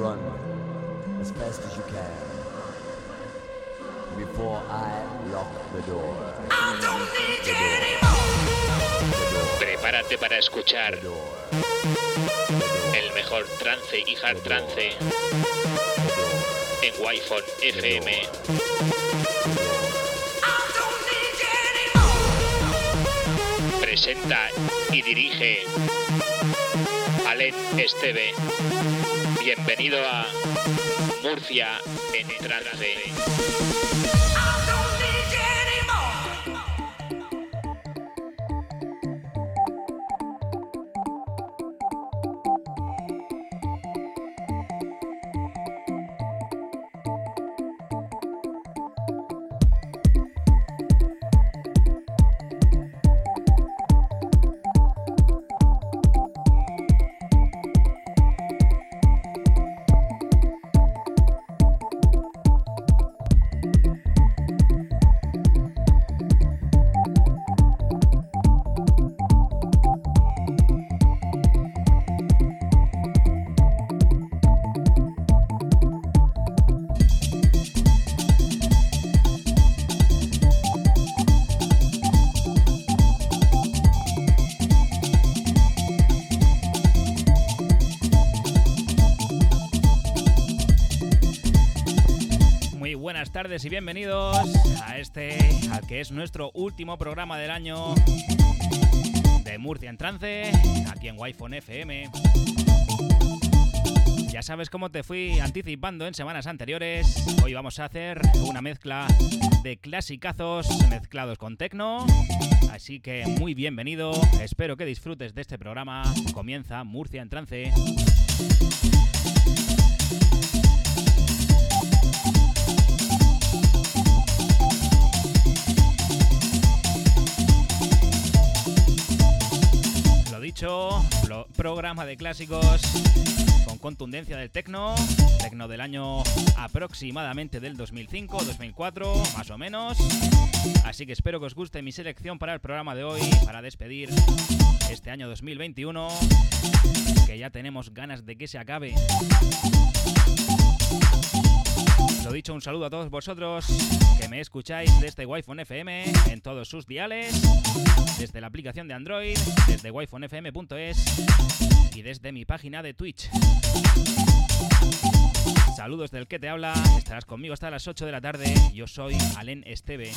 run as fast as you can before I lock the door. Prepárate para escuchar el mejor trance y hard trance en Wi-Fi FM. Presenta y dirige Alen Esteve. Bienvenido a Murcia en trance. Y bienvenidos a este, al que es nuestro último programa del año de Murcia en Trance, aquí en Wi-Fi FM. Ya sabes cómo te fui anticipando en semanas anteriores. Hoy vamos a hacer una mezcla de clasicazos mezclados con tecno. Así que muy bienvenido. Espero que disfrutes de este programa. Comienza Murcia en Trance. Programa de clásicos con contundencia del tecno, tecno del año aproximadamente del 2005, 2004, más o menos. Así que espero que os guste mi selección para el programa de hoy, para despedir este año 2021, que ya tenemos ganas de que se acabe. Lo dicho, un saludo a todos vosotros que me escucháis desde Wi-Fi FM en todos sus diales, desde la aplicación de Android, desde wifonfm.es y desde mi página de Twitch. Saludos del que te habla, estarás conmigo hasta las 8 de la tarde. Yo soy Alen Esteve.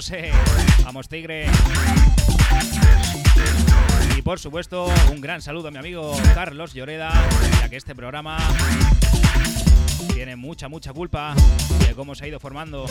José, vamos Tigre. Y por supuesto, un gran saludo a mi amigo Carlos Lloreda, ya que este programa tiene mucha, mucha culpa de cómo se ha ido formando.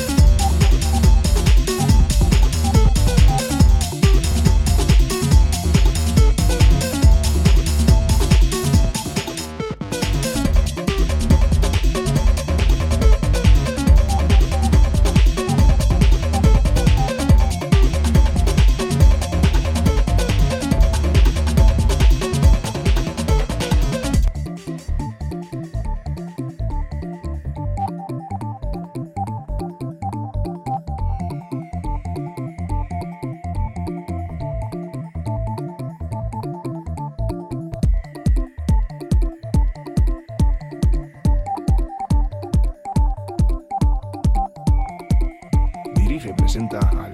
Presenta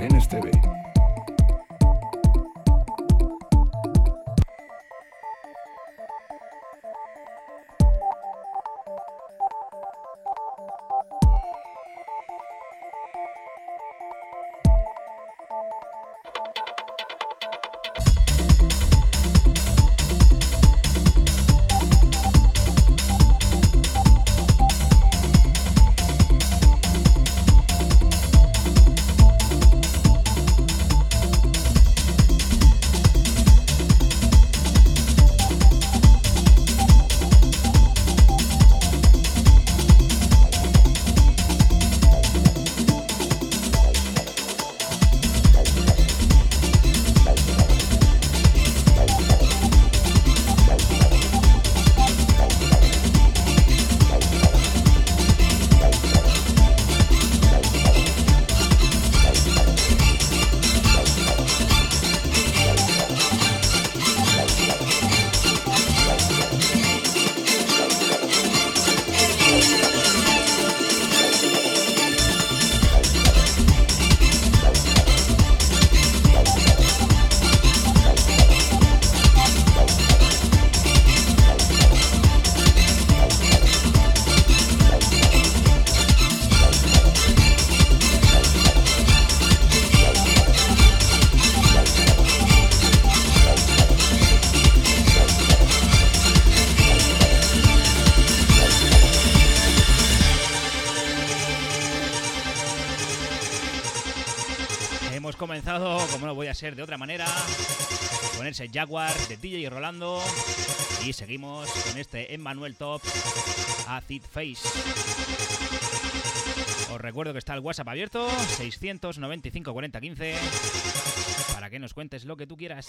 ser de otra manera. Ponerse Jaguar de DJ Rolando. Y seguimos con este Emmanuel Top Acid Face. Os recuerdo que está el WhatsApp abierto, 695 40 15, para que nos cuentes lo que tú quieras.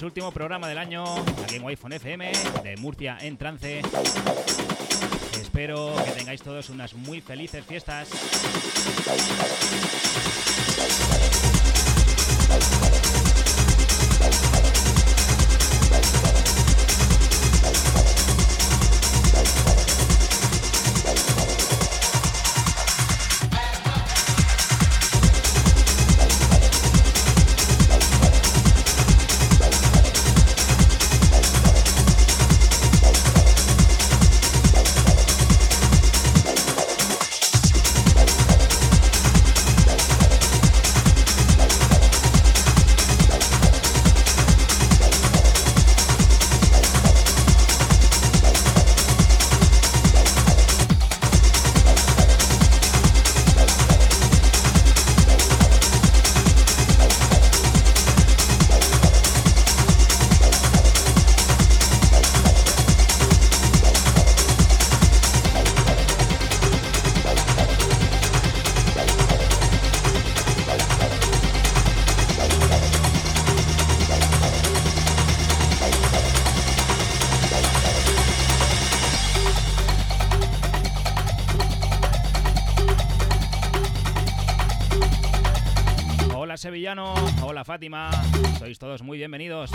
Último programa del año aquí en iPhone FM de Murcia en trance. Espero que tengáis todos unas muy felices fiestas. Fátima. Sois todos muy bienvenidos.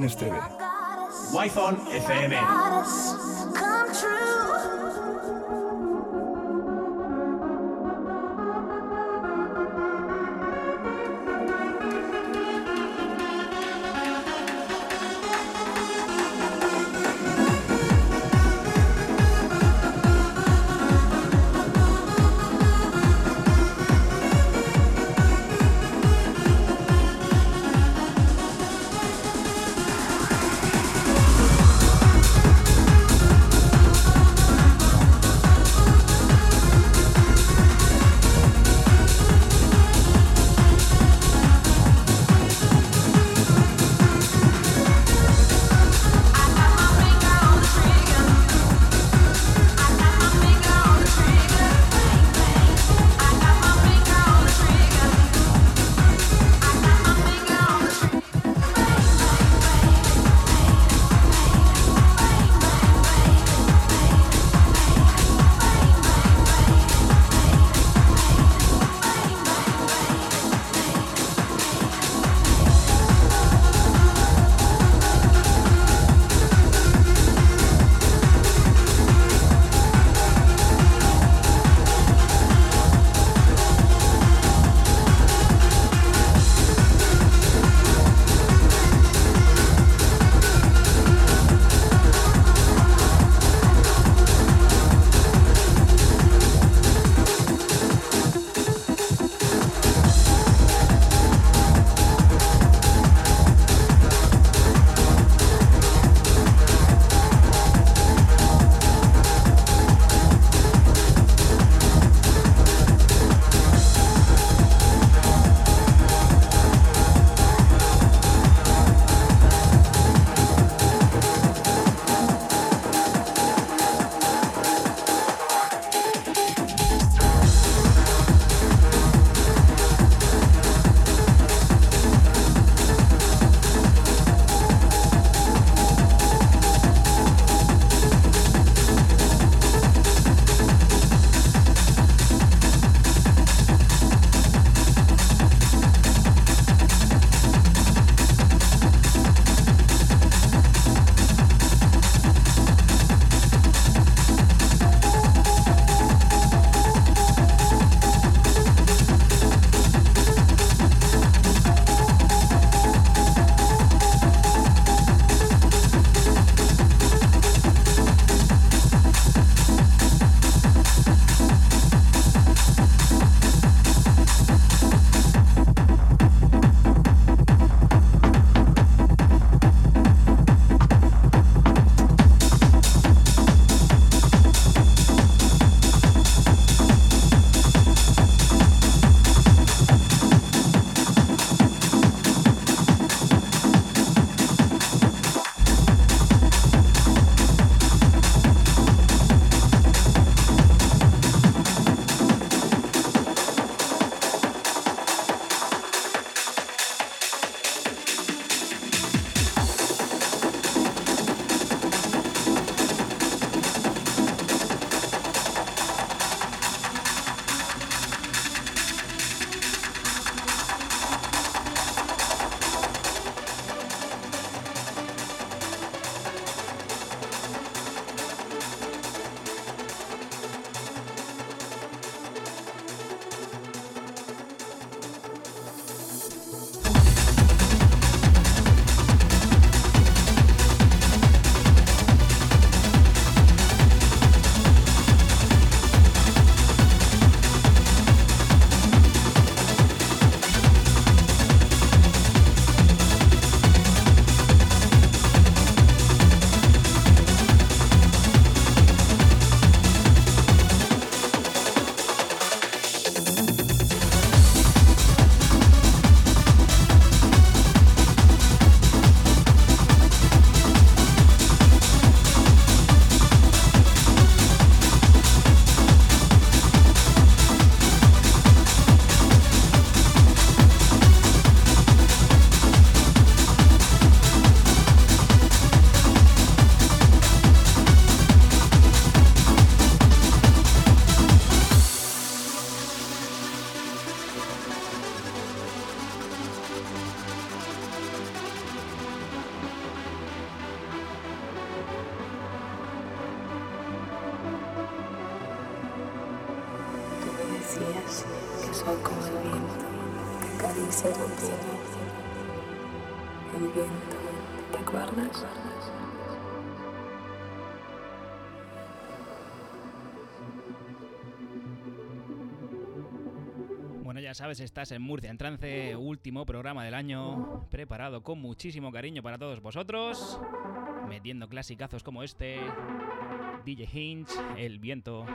Presenta a estás en Murcia en trance, último programa del año, preparado con muchísimo cariño para todos vosotros, metiendo clasicazos como este, DJ Hinch, El Viento.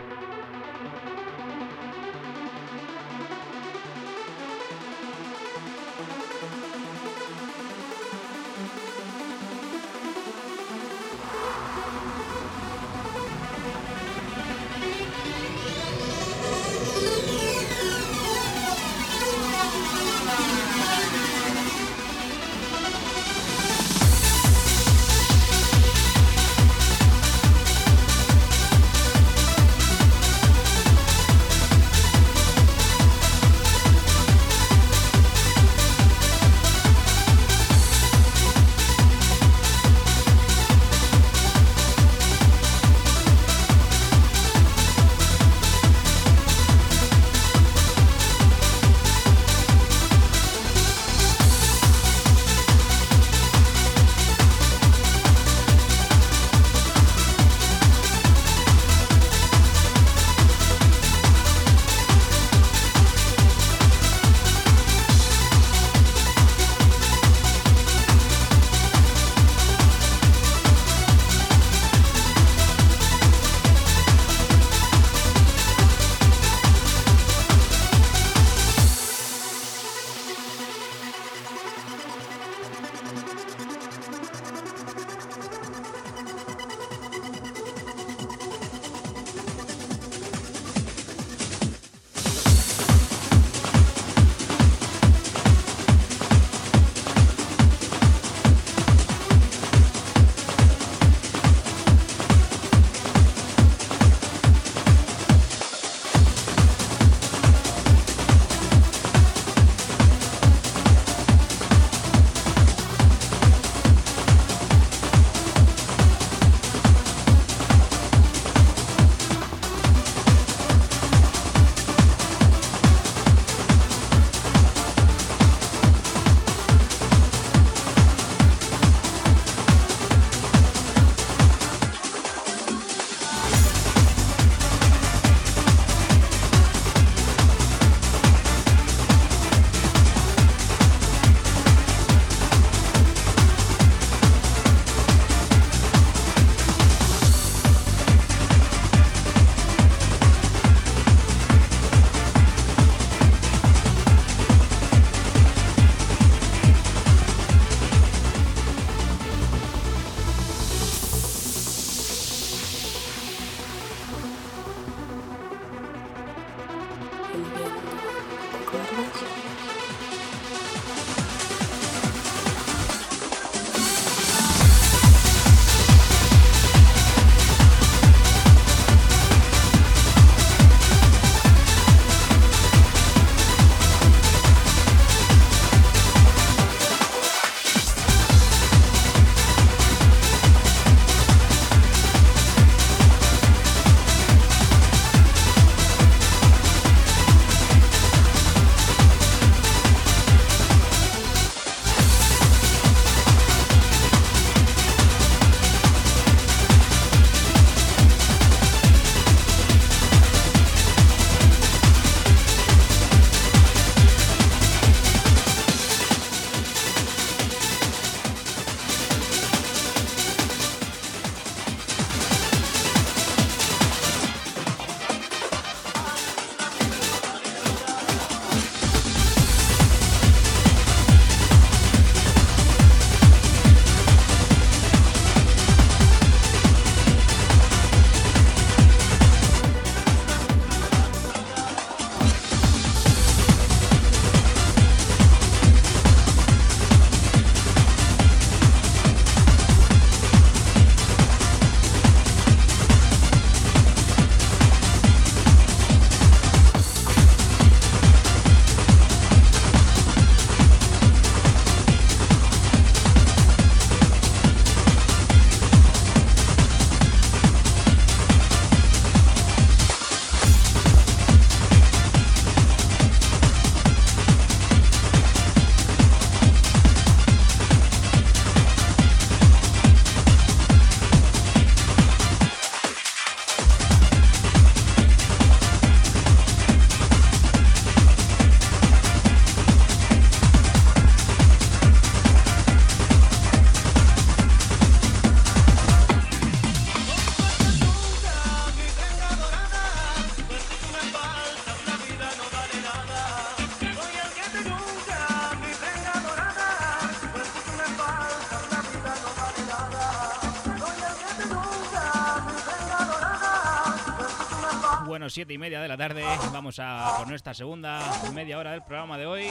Vamos a por nuestra segunda media hora del programa de hoy.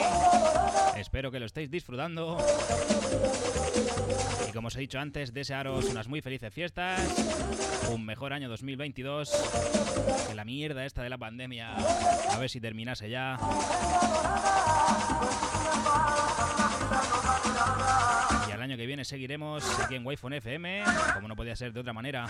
Espero que lo estéis disfrutando. Y como os he dicho antes, desearos unas muy felices fiestas, un mejor año 2022, que la mierda esta de la pandemia, a ver si terminase ya. Y al año que viene seguiremos aquí en Wi-Fi FM, como no podía ser de otra manera.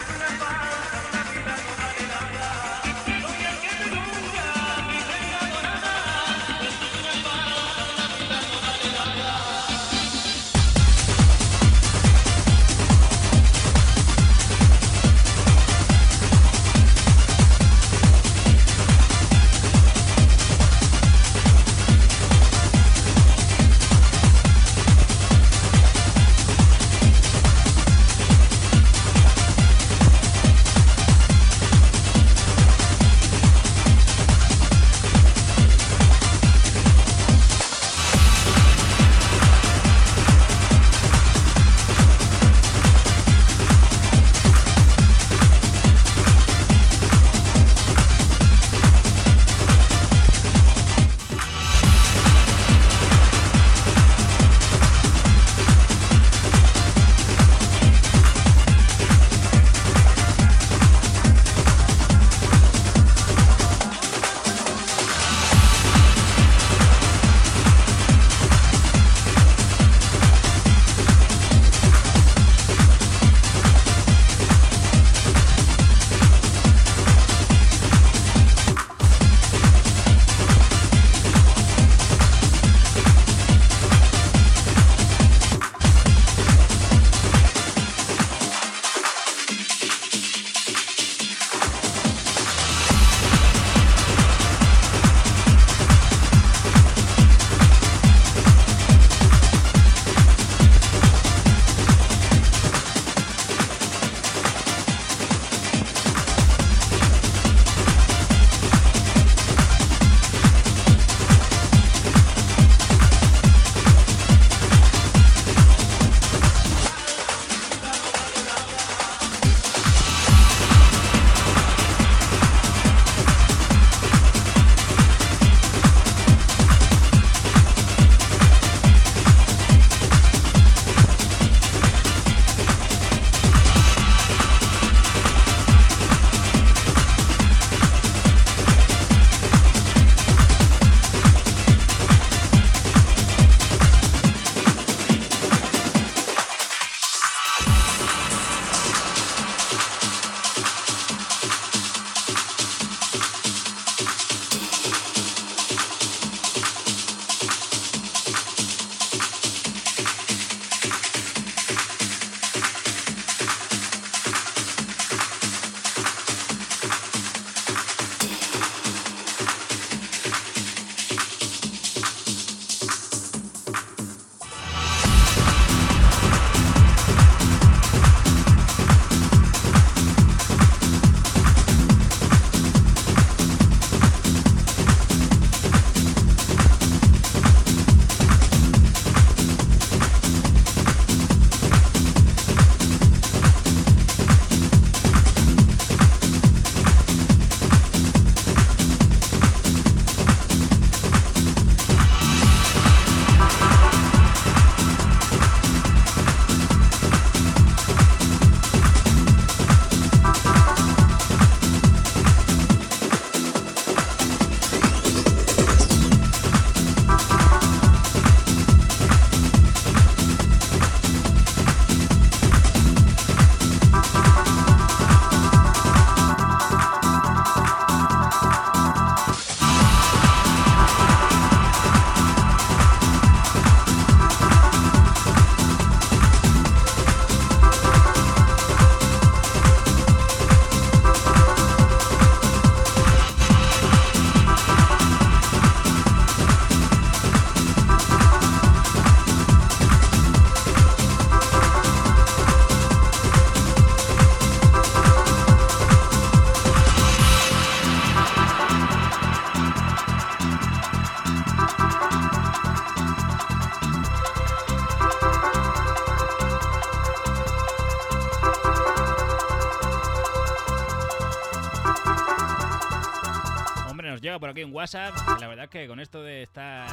WhatsApp. La verdad que con esto de estar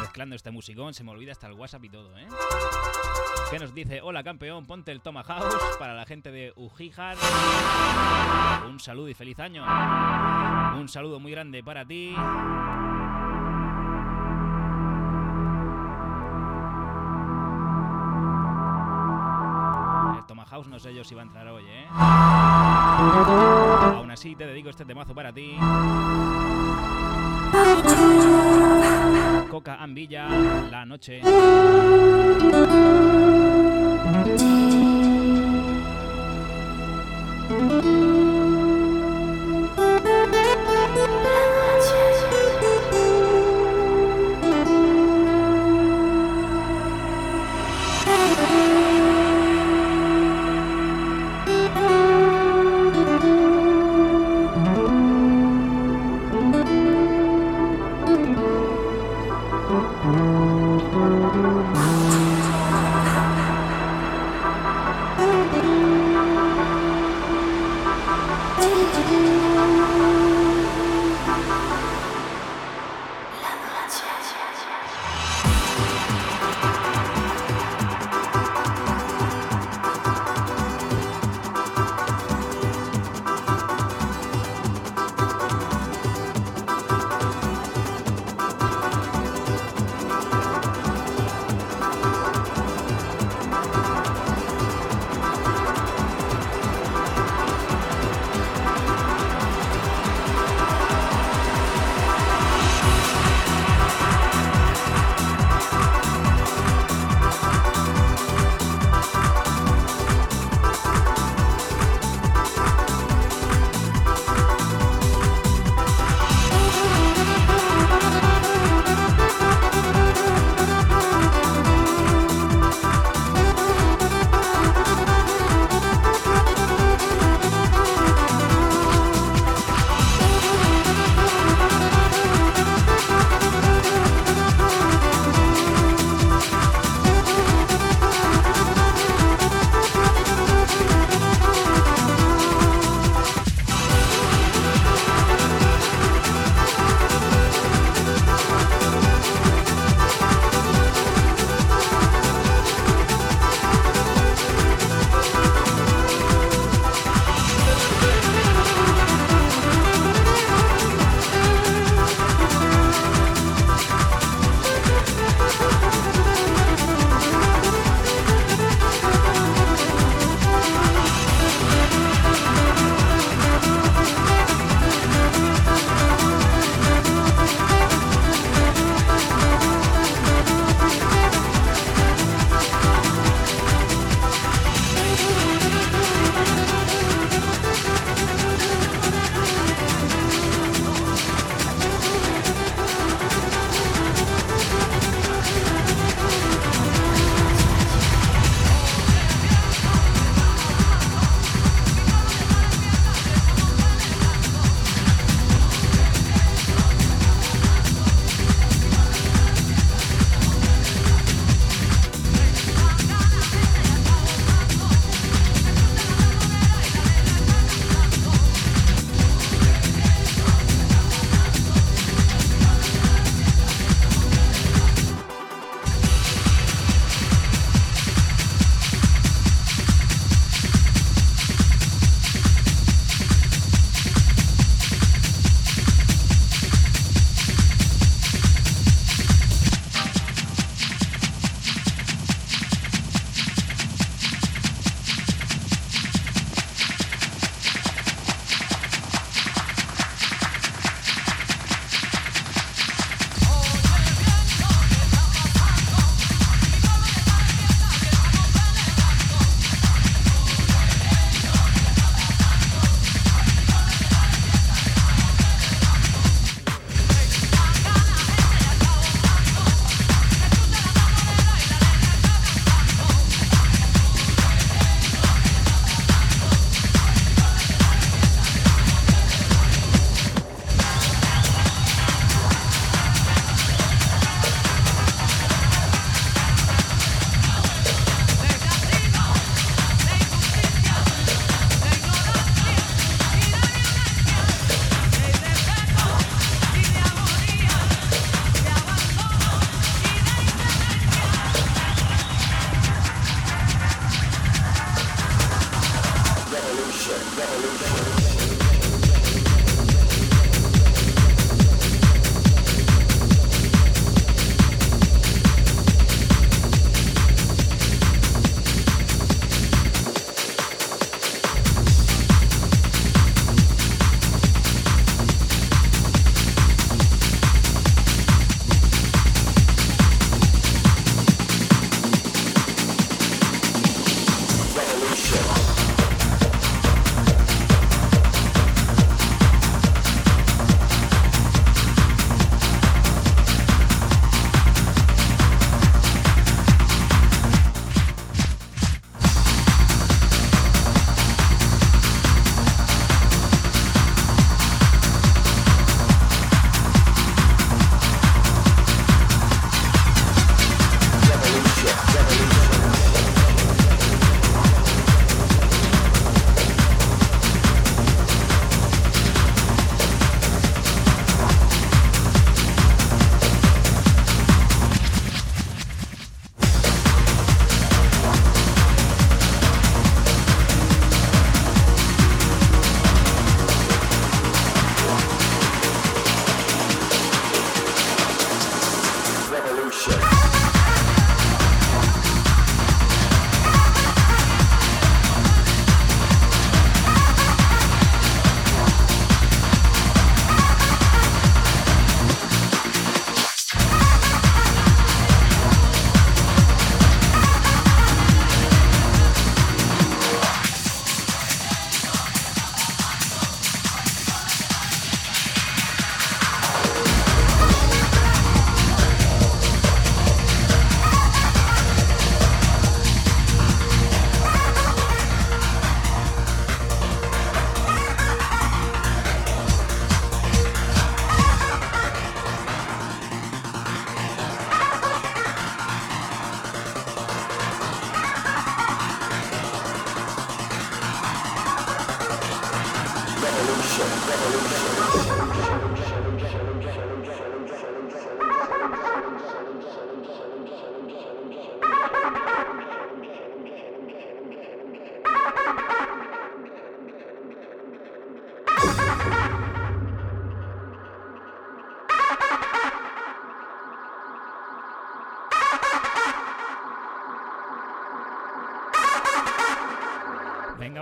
mezclando este musicón se me olvida hasta el WhatsApp y todo, ¿eh? ¿Qué nos dice? Hola campeón, ponte el House para la gente de Ujijar. Un saludo y feliz año. Un saludo muy grande para ti. House no sé yo si va a entrar hoy, ¿eh? Aún así te dedico este temazo para ti. Coca Ambilla, la noche.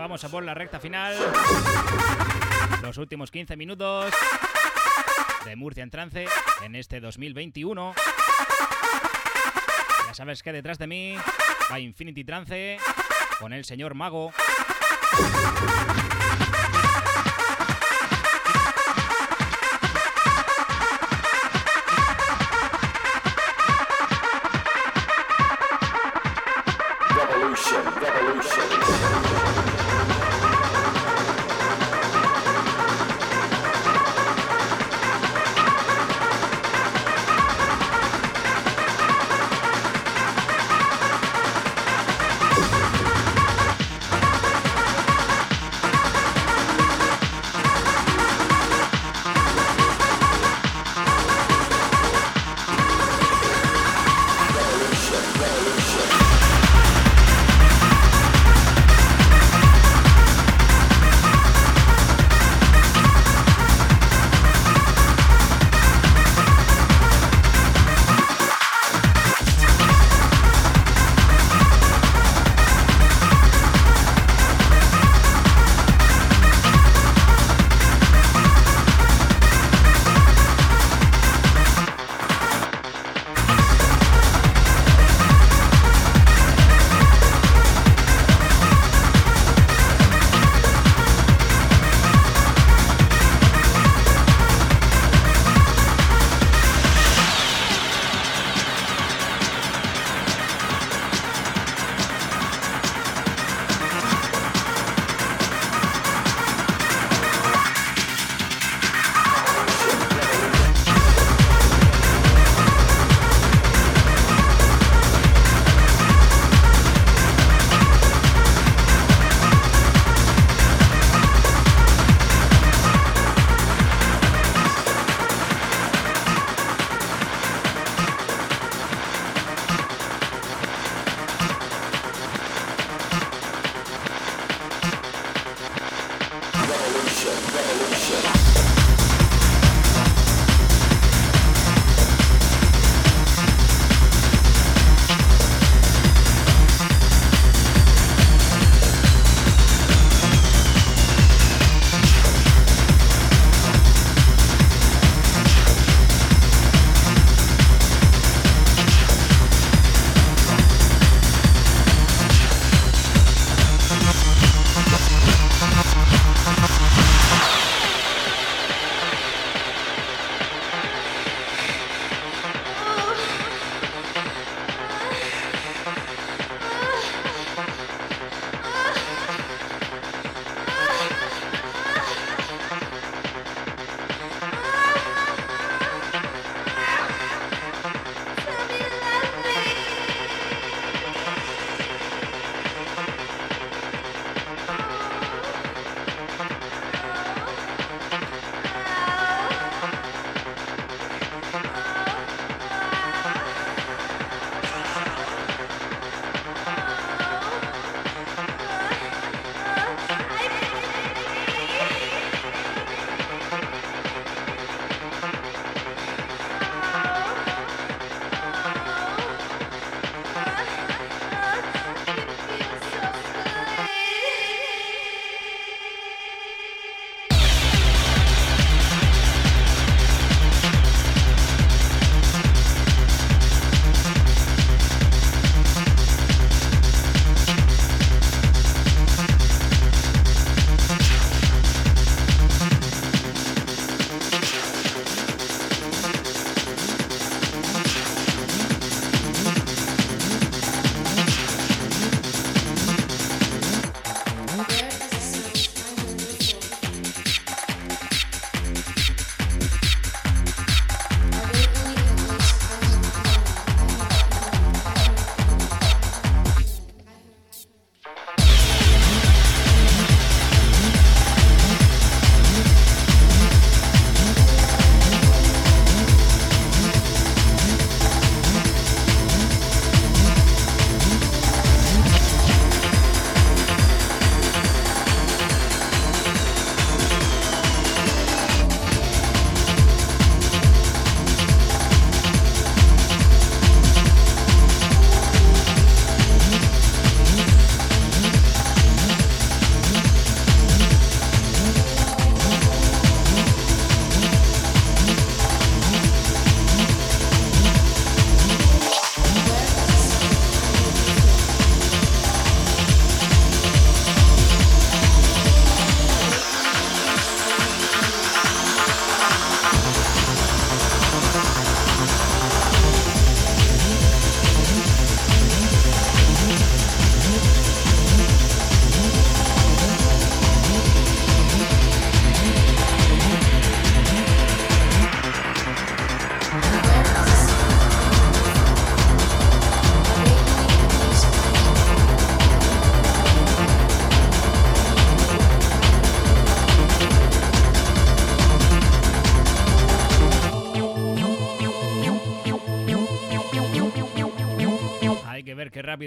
Vamos a por la recta final. Los últimos 15 minutos de Murcia en trance en este 2021. Ya sabes que detrás de mí va Infinity Trance con el señor Mago.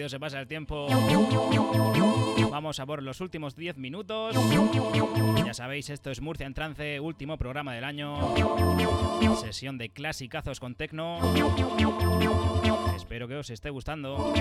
Se pasa el tiempo. Vamos a por los últimos 10 minutos. Ya sabéis, esto es Murcia en Trance, último programa del año. Sesión de clasicazos con Tecno. Espero que os esté gustando.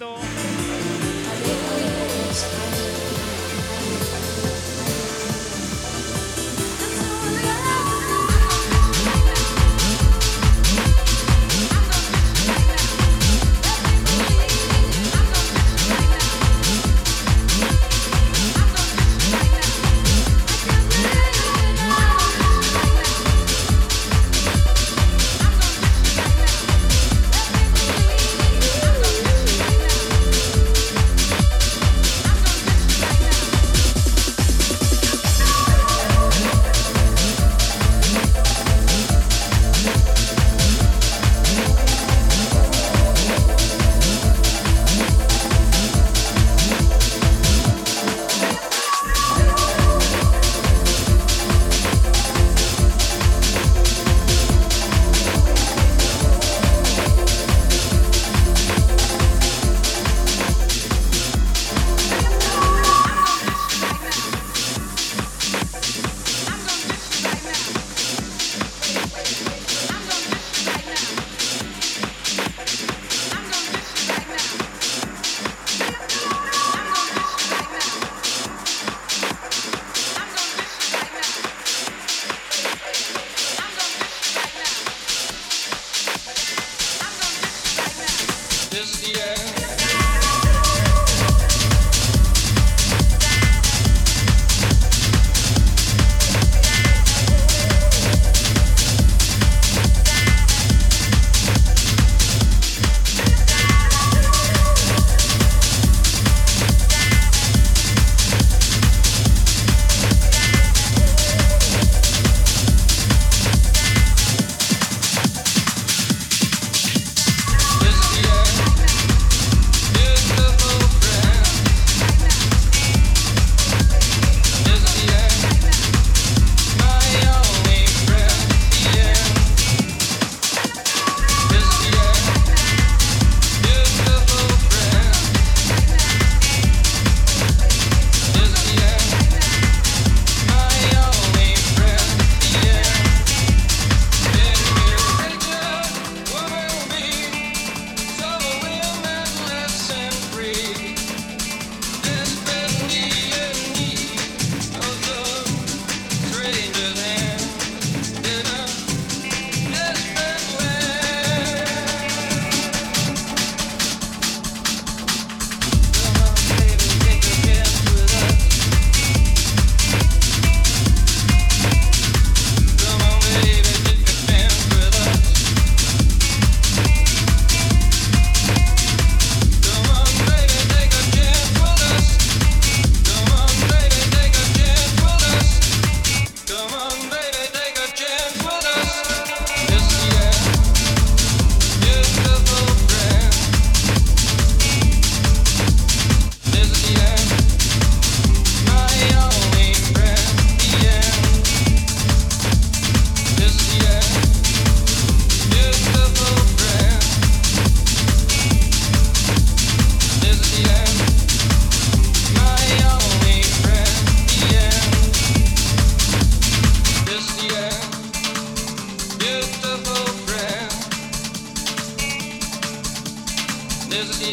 momento.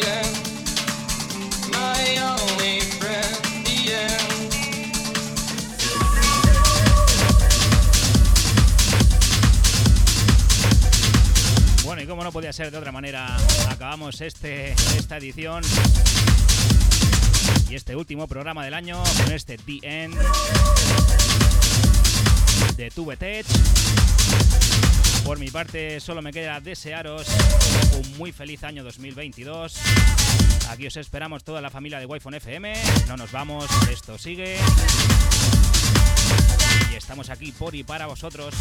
Poquito. ser de otra manera, acabamos este, esta edición y este último programa del año con este The End de Tubetech. Por mi parte, solo me queda desearos un muy feliz año 2022. Aquí os esperamos toda la familia de Wi-Fi FM. No nos vamos, esto sigue. Y estamos aquí por y para vosotros.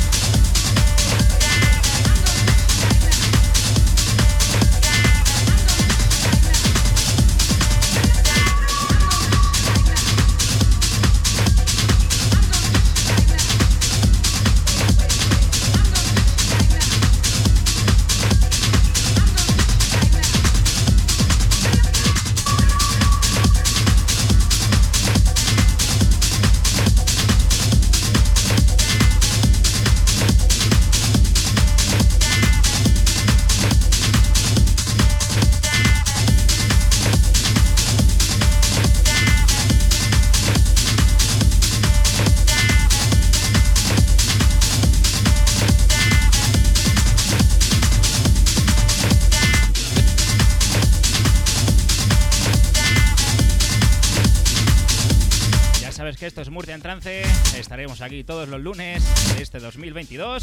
Estaremos aquí todos los lunes de este 2022,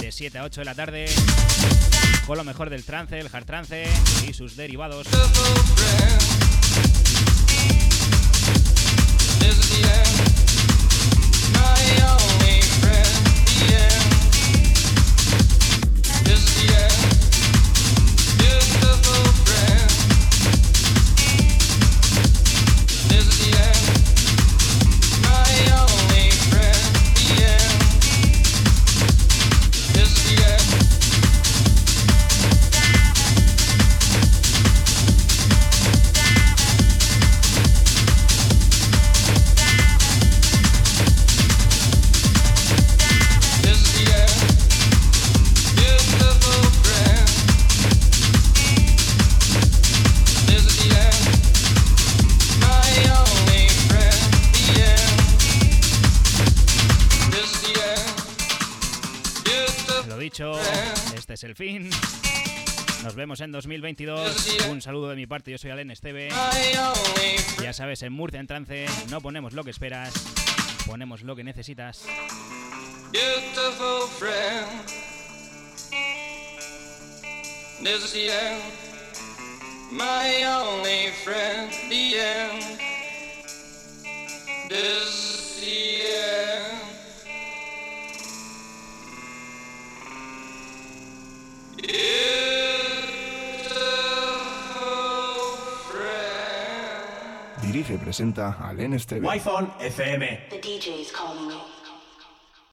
de 7 a 8 de la tarde, con lo mejor del trance, el hard trance y sus derivados. Vemos en 2022. Un saludo de mi parte, yo soy Alen Esteve. Ya sabes, en Murcia en trance no ponemos lo que esperas, ponemos lo que necesitas. Beautiful friend. This is the end. My only friend, the end. This is the end. Dirige y presenta al NSTV. Wi-Fi FM. The DJ's calling.